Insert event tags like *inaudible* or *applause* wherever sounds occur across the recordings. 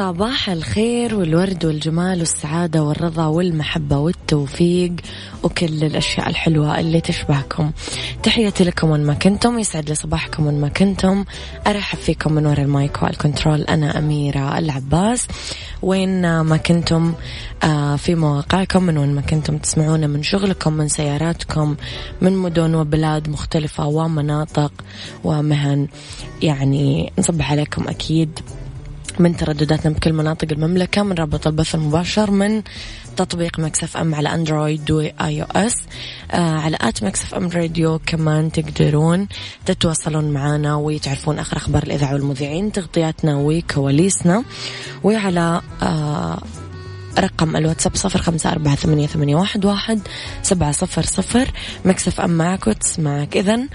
صباح الخير والورد والجمال والسعادة والرضا والمحبة والتوفيق وكل الأشياء الحلوة اللي تشبهكم. تحياتي لكم وين ما كنتم يسعد لي صباحكم وين ما كنتم. أرحب فيكم من وراء المايك وال control أنا أميرة العباس. وين ما كنتم آه، في مواقعكم من وين ما كنتم تسمعونا من شغلكم من سياراتكم من مدن وبلاد مختلفة ومناطق ومهن. يعني نصبح عليكم أكيد. من تردداتنا بكل مناطق المملكة من رابط البث المباشر من تطبيق Mix FM على أندرويد و iOS. آه على at Mix FM Radio كمان تقدرون تتواصلون معنا وتعرفون آخر أخبار الإذاعة والمذيعين تغطياتنا وكواليسنا. وعلى آه رقم الواتساب صفر خمسة أربعة ثمانية, ثمانية واحد, واحد سبعة صفر صفر. مكسف أم معك وتسمعك. إذن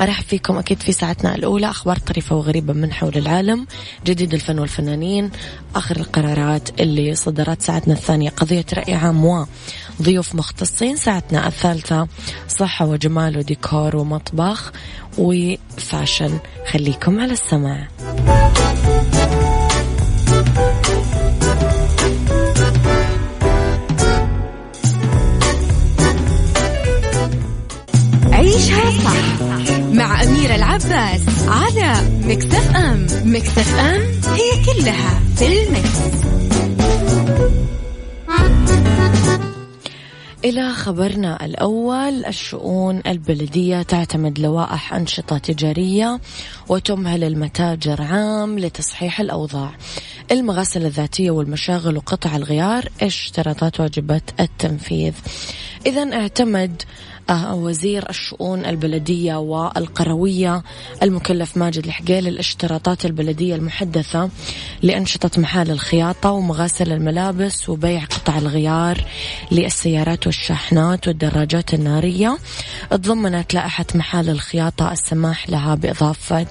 أرحب فيكم أكيد في ساعتنا الأولى. أخبار طريفة وغريبة من حول العالم جديد الفن والفنانين آخر القرارات اللي صدرت ساعتنا الثانية. قضية رأي عام وضيوف مختصين ساعتنا الثالثة صحة وجمال وديكور ومطبخ وفاشن. خليكم على السماع. عيشها صح. مع أميرة العباس على مكتف أم. مكتف أم هي كلها في المكس. إلى خبرنا الأول الشؤون البلدية تعتمد لوائح أنشطة تجارية وتمهل المتاجر عام لتصحيح الأوضاع. المغاسل الذاتية والمشاغل وقطع الغيار اشتراطات واجبات التنفيذ؟ إذا اعتمد وزير الشؤون البلدية والقروية المكلف ماجد الحقيل الاشتراطات البلدية المحدثة لأنشطة محال الخياطة ومغاسل الملابس وبيع قطع الغيار للسيارات والشاحنات والدراجات النارية. تضمنت لائحة محال الخياطة السماح لها بإضافة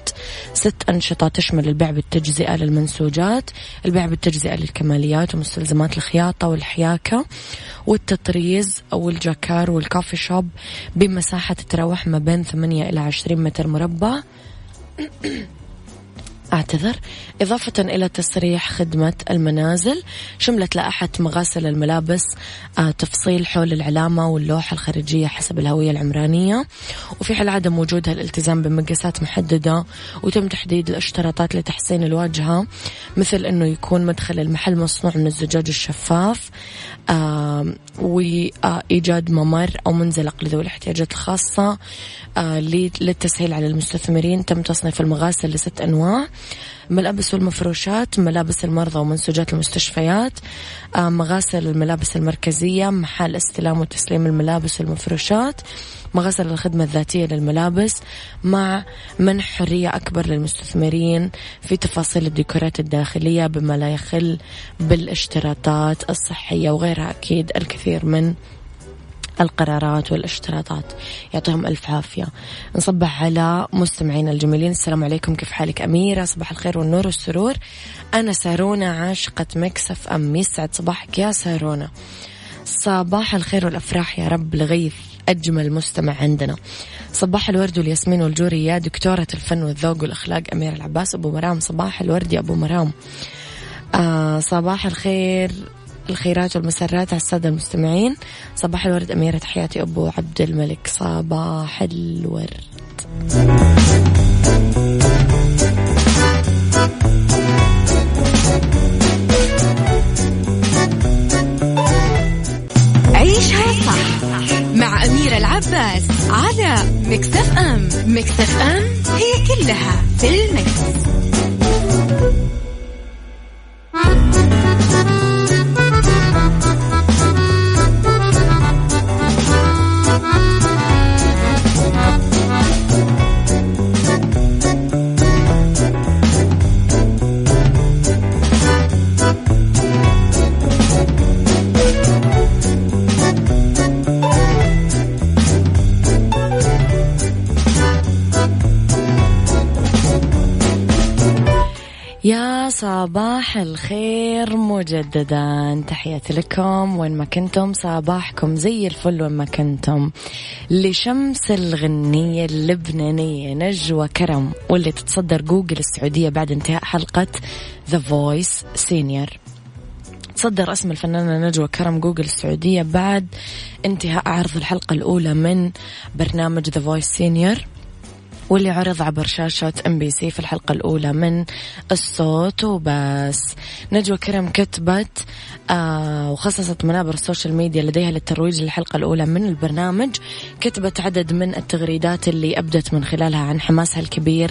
ست أنشطة تشمل البيع بالتجزئة للمنسوجات البيع بالتجزئة للكماليات ومستلزمات الخياطة والحياكة والتطريز أو الجاكار والكافي شوب بمساحة تتراوح ما بين 8 إلى 20 متر مربع. أعتذر. إضافة إلى تسريح خدمة المنازل شملت لائحة مغاسل الملابس آه، تفصيل حول العلامة واللوحة الخارجية حسب الهوية العمرانية. وفي حال عدم وجودها الالتزام بمقاسات محددة وتم تحديد الاشتراطات لتحسين الواجهة مثل أنه يكون مدخل المحل مصنوع من الزجاج الشفاف وإيجاد ممر أو منزلق لذوي الاحتياجات الخاصة آه، للتسهيل على المستثمرين. تم تصنيف المغاسل لست أنواع. ملابس والمفروشات ملابس المرضى ومنسوجات المستشفيات مغاسل الملابس المركزية محل استلام وتسليم الملابس والمفروشات مغاسل الخدمة الذاتية للملابس مع منح حرية أكبر للمستثمرين في تفاصيل الديكورات الداخلية بما لا يخل بالاشتراطات الصحية وغيرها أكيد الكثير من القرارات والاشتراطات. يعطيهم ألف عافية. نصبح على مستمعين الجميلين. السلام عليكم. كيف حالك أميرة؟ صباح الخير والنور والسرور. أنا سارونا عاشقة مكسف أم. يسعد صباحك يا سارونا. صباح الخير والأفراح يا رب. لغيث أجمل مستمع عندنا. صباح الورد والياسمين والجوري يا دكتورة الفن والذوق والأخلاق أمير العباس. أبو مرام صباح الورد يا أبو مرام. آه صباح الخير الخيرات والمسرات على السادة المستمعين. صباح الورد أميرة حياتي أبو عبد الملك. صباح الورد. عيشها صح مع أميرة العباس على مكتف أم مكتف أم هي كلها في المكتف. صباح الخير مجددا. تحياتي لكم. وين ما كنتم صباحكم زي الفل وين ما كنتم. لشمس الغنية اللبنانية نجوى كرم واللي تتصدر جوجل السعودية بعد انتهاء حلقة The Voice Senior. تصدر اسم الفنانة نجوى كرم جوجل السعودية بعد انتهاء عرض الحلقة الأولى من برنامج The Voice Senior. واللي عرض عبر شاشة ام بي سي في الحلقة الأولى من الصوت. وبس نجوى كرم كتبت آه وخصصت منابر السوشيال ميديا لديها للترويج للحلقة الأولى من البرنامج. كتبت عدد من التغريدات اللي أبدت من خلالها عن حماسها الكبير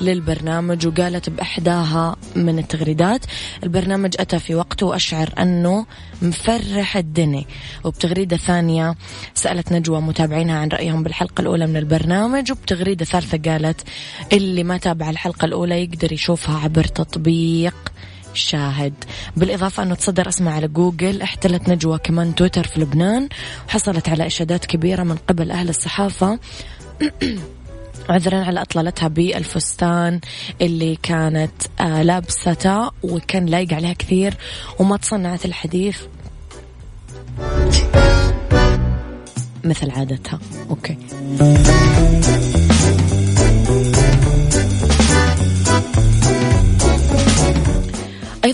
للبرنامج وقالت بإحداها من التغريدات البرنامج أتى في وقته وأشعر أنه مفرح الدنيا. وبتغريدة ثانية سألت نجوى متابعينها عن رأيهم بالحلقة الأولى من البرنامج وبتغريدة ثالثة قالت اللي ما تابع الحلقة الأولى يقدر يشوفها عبر تطبيق شاهد. بالإضافة أنه تصدر اسمها على جوجل احتلت نجوى كمان تويتر في لبنان وحصلت على إشادات كبيرة من قبل أهل الصحافة. *clears throat* عذرا على أطلالتها بالفستان اللي كانت آه لابسته وكان لايق عليها كثير وما تصنعت الحديث مثل عادتها. أوكي.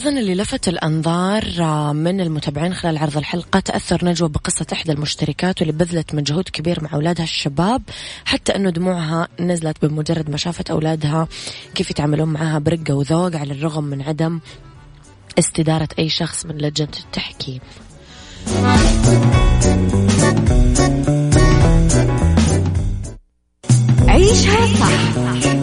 أيضا اللي لفت الأنظار آه، من المتابعين خلال عرض الحلقة تأثر نجوى بقصة إحدى المشتركات واللي بذلت مجهود كبير مع أولادها الشباب حتى أنه دموعها نزلت بمجرد ما شافت أولادها كيف يتعاملون معها برقة وذوق على الرغم من عدم استدارة أي شخص من لجنة التحكيم. عيشها صح.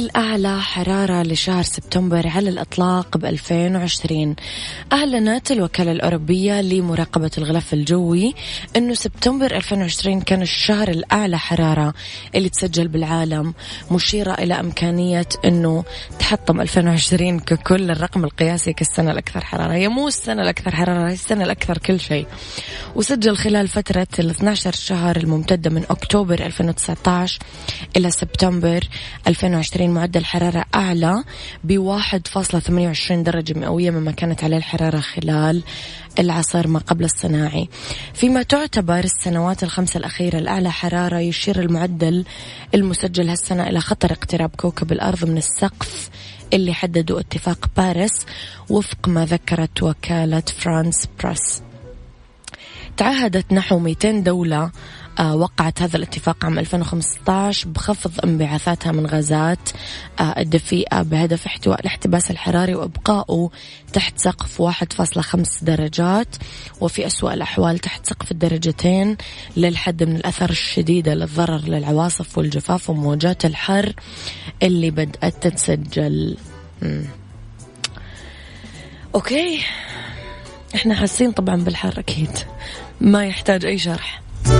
تسجيل أعلى حرارة لشهر سبتمبر على الإطلاق ب 2020 أعلنت الوكالة الأوروبية لمراقبة الغلاف الجوي أنه سبتمبر 2020 كان الشهر الأعلى حرارة اللي تسجل بالعالم مشيرة إلى إمكانية أنه تحطم 2020 ككل الرقم القياسي كالسنة الأكثر حرارة. هي مو السنة الأكثر حرارة هي السنة الأكثر كل شيء. وسجل خلال فترة ال 12 شهر الممتدة من أكتوبر 2019 إلى سبتمبر 2020 معدل حرارة أعلى ب 1.28 درجة مئوية مما كانت عليه الحرارة خلال العصر ما قبل الصناعي. فيما تعتبر السنوات الخمسة الأخيرة الأعلى حرارة يشير المعدل المسجل هالسنة إلى خطر اقتراب كوكب الأرض من السقف اللي حددوا اتفاق باريس وفق ما ذكرت وكالة فرانس بريس. تعهدت نحو 200 دولة وقعت هذا الاتفاق عام 2015 بخفض انبعاثاتها من غازات آه، الدفيئة بهدف احتواء الاحتباس الحراري وإبقائه تحت سقف 1.5 درجات وفي أسوأ الأحوال تحت سقف الدرجتين للحد من الأثر الشديدة للضرر للعواصف والجفاف وموجات الحر اللي بدأت تتسجل. أوكي. إحنا حاسين طبعا بالحر أكيد. ما يحتاج أي شرح.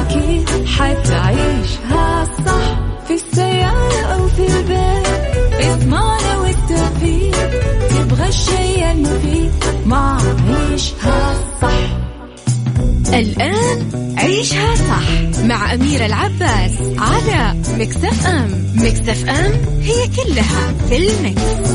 أكيد حتعيشها صح في السيارة أو في البيت. اسمعنا والتوفيق. تبغى الشيء المفيد. ما عيشها صح. الآن عيشها صح مع أميرة العباس على مكتف أم. مكتف أم هي كلها في المكس.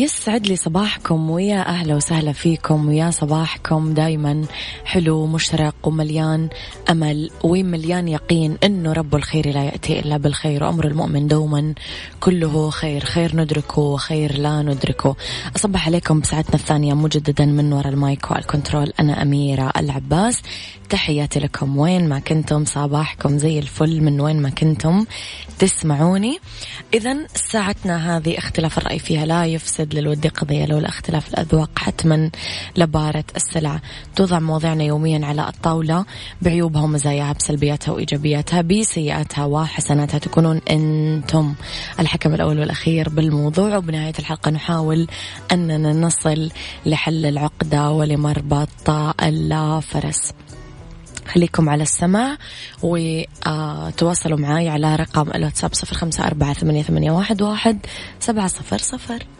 يسعد لي صباحكم ويا أهلا وسهلا فيكم ويا صباحكم دايما حلو مشرق ومليان أمل ومليان يقين أنه رب الخير لا يأتي إلا بالخير وأمر المؤمن دوما كله خير خير ندركه وخير لا ندركه. أصبح عليكم بساعتنا الثانية مجددا من وراء المايك والكنترول أنا أميرة العباس. تحياتي لكم. وين ما كنتم صباحكم زي الفل. من وين ما كنتم تسمعوني. إذا ساعتنا هذه اختلاف الرأي فيها لا يفسد للود قضية لولا اختلاف الأذواق. حتما لبارة السلع توضع مواضيعنا يوميا على الطاولة. بعيوبها ومزاياها بسلبياتها وإيجابياتها بسيئاتها وحسناتها تكونون أنتم الحكم الأول والأخير بالموضوع. وبنهاية الحلقة نحاول أننا نصل لحل العقدة ولمربط الفرس خليكم على السماع وتواصلوا معي على رقم الواتساب صفر خمسة أربعة ثمانية, واحد سبعة صفر صفر.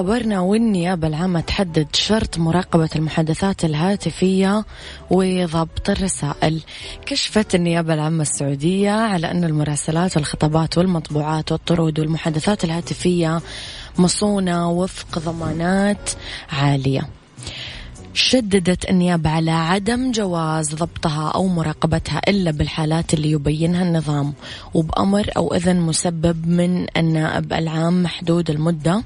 خبرنا والنيابة العامة تحدد شرط مراقبة المحادثات الهاتفية وضبط الرسائل. كشفت النيابة العامة السعودية على أن المراسلات والخطابات والمطبوعات والطرود والمحادثات الهاتفية مصونة وفق ضمانات عالية. شددت النيابة على عدم جواز ضبطها أو مراقبتها إلا بالحالات اللي يبينها النظام. وبأمر أو إذن مسبب من النائب العام محدود المدة.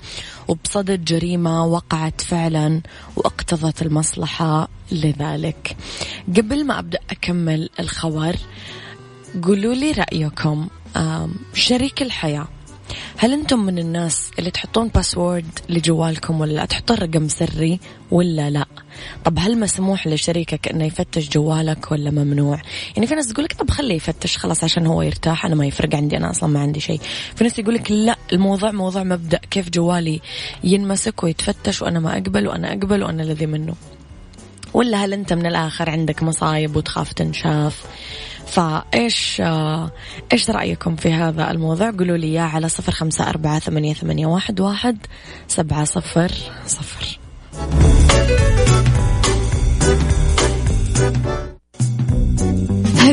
وبصدد جريمة وقعت فعلا واقتضت المصلحة لذلك. قبل ما أبدأ أكمل الخبر قولوا لي رأيكم شريك الحياة. هل أنتم من الناس اللي تحطون باسورد لجوالكم ولا لا تحطون رقم سري ولا لا؟ طب هل مسموح لشريكك إنه يفتش جوالك ولا ممنوع؟ يعني في ناس تقول لك طب خليه يفتش خلاص عشان هو يرتاح أنا ما يفرق عندي أنا أصلا ما عندي شيء. في ناس يقول لك لا الموضوع موضوع مبدأ كيف جوالي ينمسك ويتفتش وأنا ما أقبل وأنا أقبل وأنا الذي منه؟ ولا هل أنت من الآخر عندك مصايب وتخاف تنشاف؟ فإيش إيش رأيكم في هذا الموضوع؟ قولوا لي إياه على صفر خمسة أربعة ثمانية, ثمانية واحد, واحد سبعة صفر صفر.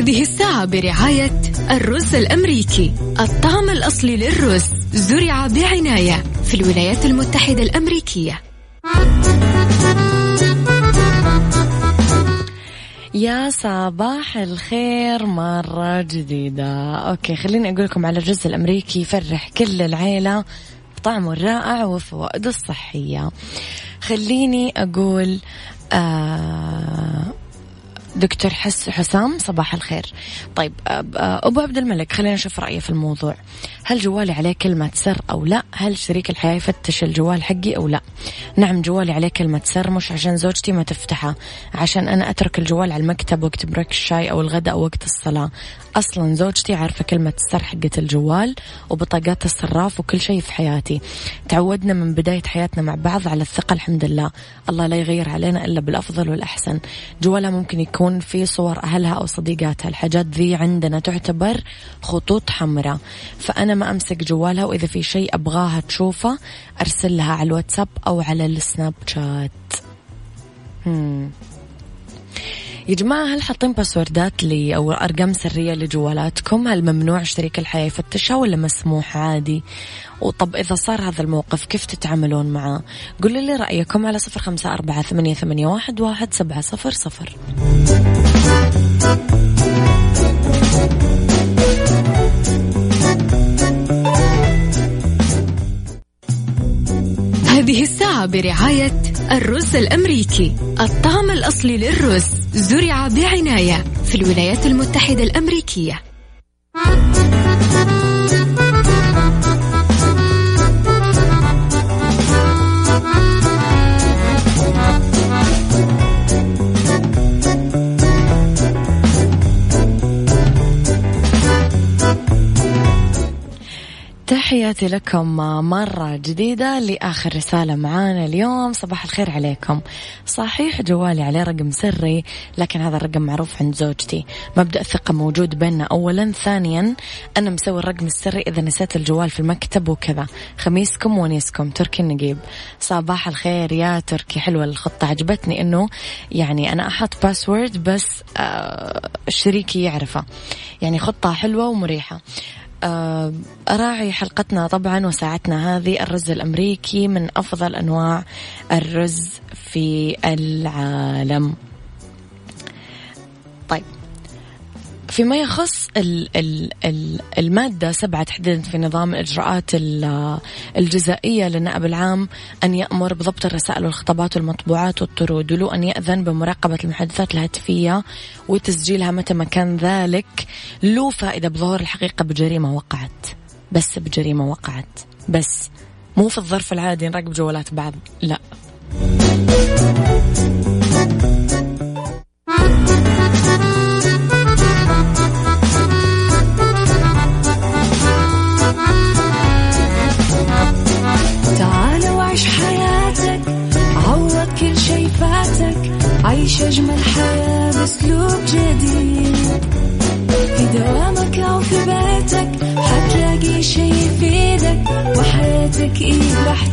هذه الساعة برعاية الرز الأمريكي. الطعم الأصلي للرز زرع بعناية في الولايات المتحدة الأمريكية. يا صباح الخير مرة جديدة. أوكي خليني أقول لكم على الرز الأمريكي يفرح كل العيلة بطعمه الرائع وفوائده الصحية. خليني أقول آه دكتور حس حسام صباح الخير. طيب أبو عبد الملك خلينا نشوف رأيه في الموضوع. هل جوالي عليه كلمة سر أو لا؟ هل شريك الحياة يفتش الجوال حقي أو لا؟ نعم جوالي عليه كلمة سر مش عشان زوجتي ما تفتحها عشان أنا أترك الجوال على المكتب وقت بريك الشاي أو الغداء أو وقت الصلاة. أصلا زوجتي عارفة كلمة السر حقة الجوال وبطاقات الصراف وكل شيء في حياتي. تعودنا من بداية حياتنا مع بعض على الثقة الحمد لله. الله لا يغير علينا إلا بالأفضل والأحسن. جوالها ممكن يكون يكون في صور أهلها أو صديقاتها. الحاجات ذي عندنا تعتبر خطوط حمراء. فأنا ما أمسك جوالها وإذا في شيء أبغاها تشوفه أرسل لها على الواتساب أو على السناب شات. هم. يا جماعة هل حاطين باسوردات لي أو أرقام سرية لجوالاتكم؟ هل ممنوع شريك الحياة يفتشها ولا مسموح؟ عادي. وطب إذا صار هذا الموقف كيف تتعاملون معه؟ قولوا لي رأيكم على صفر خمسة أربعة ثمانية, ثمانية واحد, واحد سبعة صفر صفر. هذه الساعة برعاية الرز الأمريكي الطعم الأصلي للرز زرع بعناية في الولايات المتحدة الأمريكية. تحياتي لكم مرة جديدة لآخر رسالة معانا اليوم. صباح الخير عليكم. صحيح جوالي عليه رقم سري لكن هذا الرقم معروف عند زوجتي. مبدأ الثقة موجود بيننا أولا. ثانيا أنا مسوي الرقم السري إذا نسيت الجوال في المكتب وكذا. خميسكم ونيسكم تركي النقيب. صباح الخير يا تركي. حلوة الخطة. عجبتني أنه يعني أنا أحط باسورد بس آه شريكي يعرفه. يعني خطة حلوة ومريحة. أراعي حلقتنا طبعا وساعتنا هذه الرز الأمريكي من أفضل أنواع الرز في العالم. طيب. فيما يخص المادة سبعة تحديدا في نظام الإجراءات الجزائية للنائب العام أن يأمر بضبط الرسائل والخطابات والمطبوعات والطرود ولو أن يأذن بمراقبة المحادثات الهاتفية وتسجيلها متى ما كان ذلك. له فائدة بظهور الحقيقة بجريمة وقعت. بس بجريمة وقعت. بس. مو في الظرف العادي نراقب جوالات بعض. لا.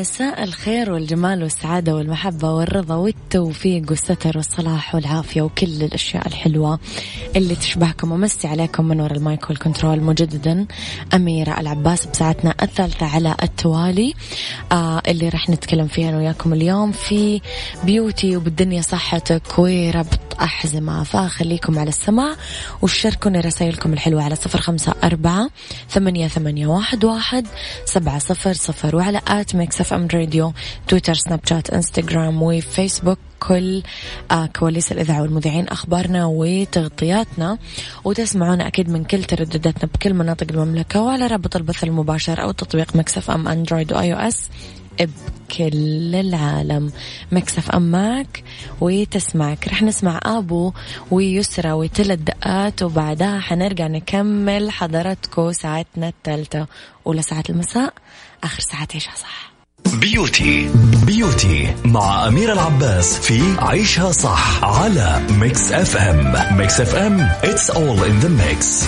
مساء الخير والجمال والسعادة والمحبة والرضا والتوفيق والستر والصلاح والعافية وكل الأشياء الحلوة اللي تشبهكم ومسي عليكم من وراء المايك والكنترول مجددا. أميرة العباس بساعتنا الثالثة على التوالي آه اللي راح نتكلم فيها أنا وياكم اليوم في beauty وبالدنيا صحتك وربط أحزمة. فخليكم على السماع وشاركوني رسائلكم الحلوة على صفر خمسة أربعة ثمانية, ثمانية واحد, واحد سبعة صفر صفر وعلى at ميكس اف ام راديو تويتر سناب شات انستغرام وفيسبوك كل آه كواليس الإذاعة والمذيعين أخبارنا وتغطياتنا. وتسمعونا أكيد من كل تردداتنا بكل مناطق المملكة وعلى رابط البث المباشر أو تطبيق ميكس اف ام أندرويد وآي أو إس بكل العالم. ميكس اف ام معك وتسمعك. رح نسمع أبو ويسرى وثلاث دقات وبعدها حنرجع نكمل حضراتكم ساعتنا الثالثة أولى ساعات المساء. آخر ساعات عيشها صح beauty. beauty مع أمير العباس في عيشها صح على ميكس اف ام ميكس اف ام it's all in the mix.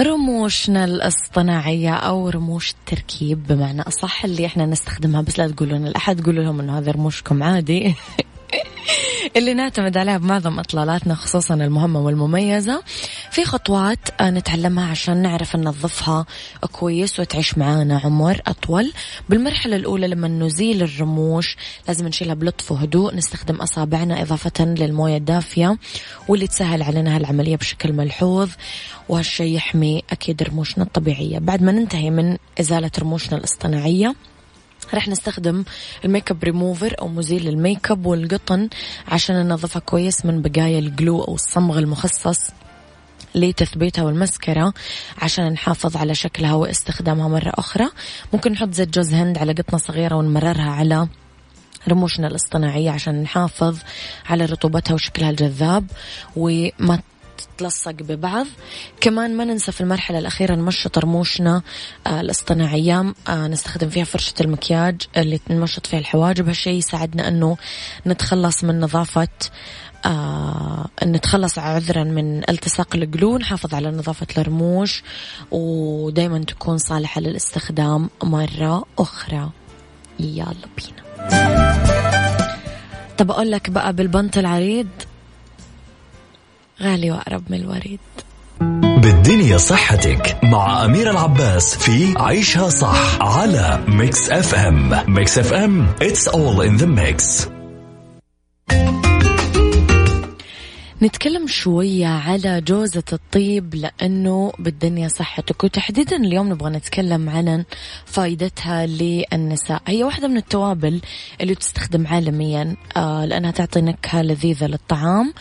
رموشنا الاصطناعية أو رموش التركيب بمعنى أصح اللي إحنا نستخدمها بس لا تقولون لأحد قولوا لهم إنه هذا رموشكم عادي. *laughs* *laughs* اللي نعتمد عليها بمعظم إطلالاتنا خصوصا المهمة والمميزة. في خطوات نتعلمها عشان نعرف ننظفها كويس وتعيش معانا عمر أطول. بالمرحلة الأولى لما نزيل الرموش لازم نشيلها بلطف وهدوء نستخدم أصابعنا إضافة للموية الدافية واللي تسهل علينا هالعملية بشكل ملحوظ. وهالشي يحمي أكيد رموشنا الطبيعية. بعد ما ننتهي من إزالة رموشنا الاصطناعية رح نستخدم الميك اب ريموفر أو مزيل الميك اب والقطن عشان ننظفها كويس من بقايا ال glue أو الصمغ المخصص لتثبيتها والمسكرة عشان نحافظ على شكلها واستخدامها مرة أخرى. ممكن نحط زيت جوز هند على قطنة صغيرة ونمررها على رموشنا الاصطناعية عشان نحافظ على رطوبتها وشكلها الجذاب. وما تتلصق ببعض. كمان ما ننسى في المرحلة الأخيرة نمشط رموشنا الاصطناعية آه نستخدم فيها فرشة المكياج اللي نمشط فيها الحواجب. هالشيء يساعدنا أنه نتخلص من نظافة آه نتخلص عذرا من التصاق القلو نحافظ على نظافة الرموش ودايما تكون صالحة للاستخدام مرة أخرى. يلا بينا. طب أقول لك بقى بالبنط العريض. غالي وأقرب من الوريد. بالدنيا صحتك مع أمير العباس في عيشها صح على ميكس اف ام ميكس اف ام it's all in the mix. نتكلم شوية على جوزة الطيب لأنه بالدنيا صحتك. وتحديدا اليوم نبغى نتكلم عن فائدتها للنساء. هي واحدة من التوابل اللي تستخدم عالميا آه لأنها تعطي نكهة لذيذة للطعام.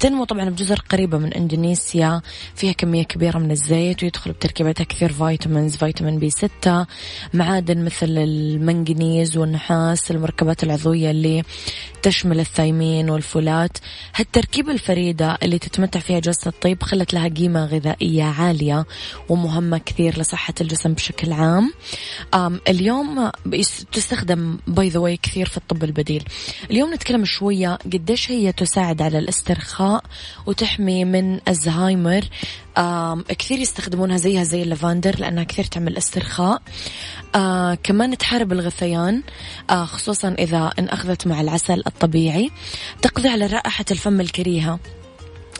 تنمو طبعا بجزر قريبة من إندونيسيا فيها كمية كبيرة من الزيت ويدخل بتركيبتها كثير vitamins فيتامين بي ستة. معادن مثل المنغنيز والنحاس المركبات العضوية اللي تشمل الثايمين والفولات. هالتركيبة الفريدة اللي تتمتع فيها جوزة الطيب خلت لها قيمة غذائية عالية ومهمة كثير لصحة الجسم بشكل عام. اليوم تستخدم by the way كثير في الطب البديل. اليوم نتكلم شوية قديش هي تساعد على الاسترخاء وتحمي من الزهايمر. كثير يستخدمونها زيها زي اللافندر لأنها كثير تعمل استرخاء. كمان تحارب الغثيان خصوصا إذا انأخذت مع العسل الطبيعي. تقضي على رائحة الفم الكريهة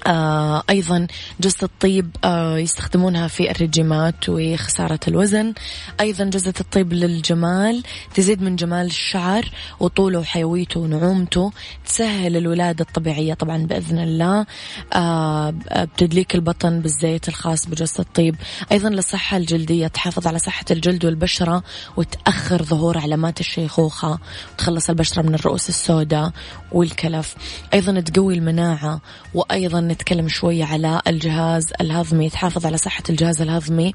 آه أيضا جوزة الطيب آه يستخدمونها في الرجيمات وخسارة الوزن. أيضا جوزة الطيب للجمال تزيد من جمال الشعر وطوله وحيويته ونعومته تسهل الولادة الطبيعية طبعا بإذن الله. آه بتدليك البطن بالزيت الخاص بجوزة الطيب. أيضا للصحة الجلدية تحافظ على صحة الجلد والبشرة وتأخر ظهور علامات الشيخوخة وتخلص البشرة من الرؤوس السوداء والكلف. أيضا تقوي المناعة وأيضا نتكلم شوية على الجهاز الهضمي. تحافظ على صحة الجهاز الهضمي.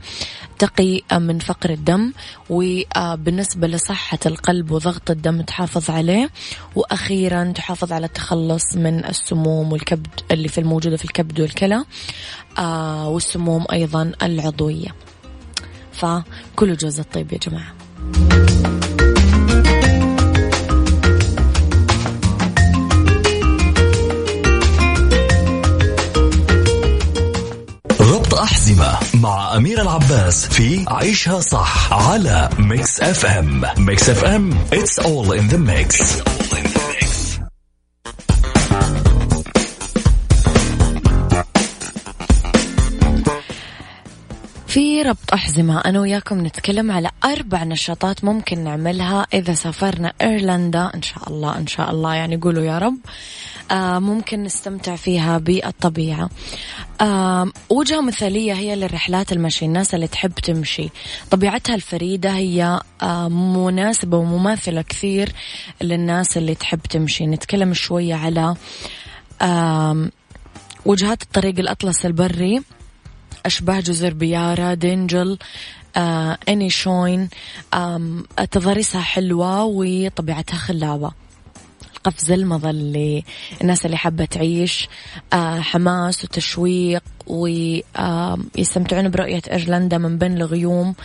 تقي من فقر الدم وبالنسبة لصحة القلب وضغط الدم تحافظ عليه. وأخيرا تحافظ على التخلص من السموم والكبد اللي في الموجودة في الكبد والكلى آه، والسموم أيضا العضوية. فكل جوز الطيب يا جماعة. أحزمة مع أمير العباس في عيشها صح على ميكس اف ام ميكس اف ام it's all in the mix. في ربط أحزمة أنا وياكم نتكلم على أربع نشاطات ممكن نعملها إذا سافرنا إيرلندا. إن شاء الله إن شاء الله يعني قولوا يا رب. ممكن نستمتع فيها بالطبيعة. آه وجهة مثالية هي للرحلات المشي الناس اللي تحب تمشي. طبيعتها الفريدة هي آه مناسبة ومماثلة كثير للناس اللي تحب تمشي. نتكلم شوية على آه وجهات الطريق الأطلس البري. أشباه جزر بيارا دينجل آه، أني شوين. آه، تضاريسها حلوة وطبيعتها خلابة. القفز المظل للناس اللي حابة تعيش آه، حماس وتشويق ويستمتعون برؤية إيرلندا من بين الغيوم.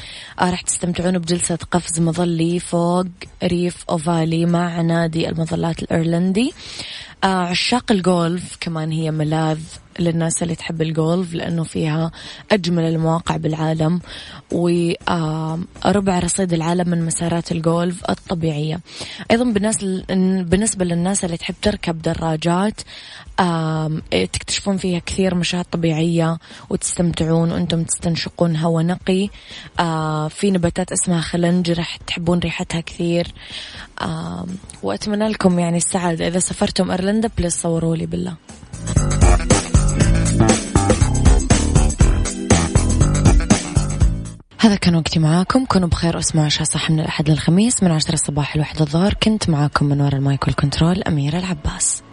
آه، راح تستمتعون بجلسة قفز مظلي فوق ريف أوفالي مع نادي المظلات الإيرلندي. آه، عشاق الجولف كمان هي ملاذ. للناس اللي تحب الجولف لأنه فيها أجمل المواقع بالعالم وربع رصيد العالم من مسارات الجولف الطبيعية. أيضا بالنسبة للناس اللي تحب تركب دراجات تكتشفون فيها كثير مشاهد طبيعية وتستمتعون وأنتم تستنشقون هواء نقي. في نباتات اسمها خلنج رح تحبون ريحتها كثير. وأتمنى لكم يعني السعادة. إذا سافرتم أيرلندا بليز صوروا لي بالله. هذا كان وقتي معاكم. كونوا بخير واسمعوا عشاء صح من الأحد للخميس من عشرة الصباح لواحد الظهر. كنت معاكم من وراء المايك والكنترول أميرة العباس.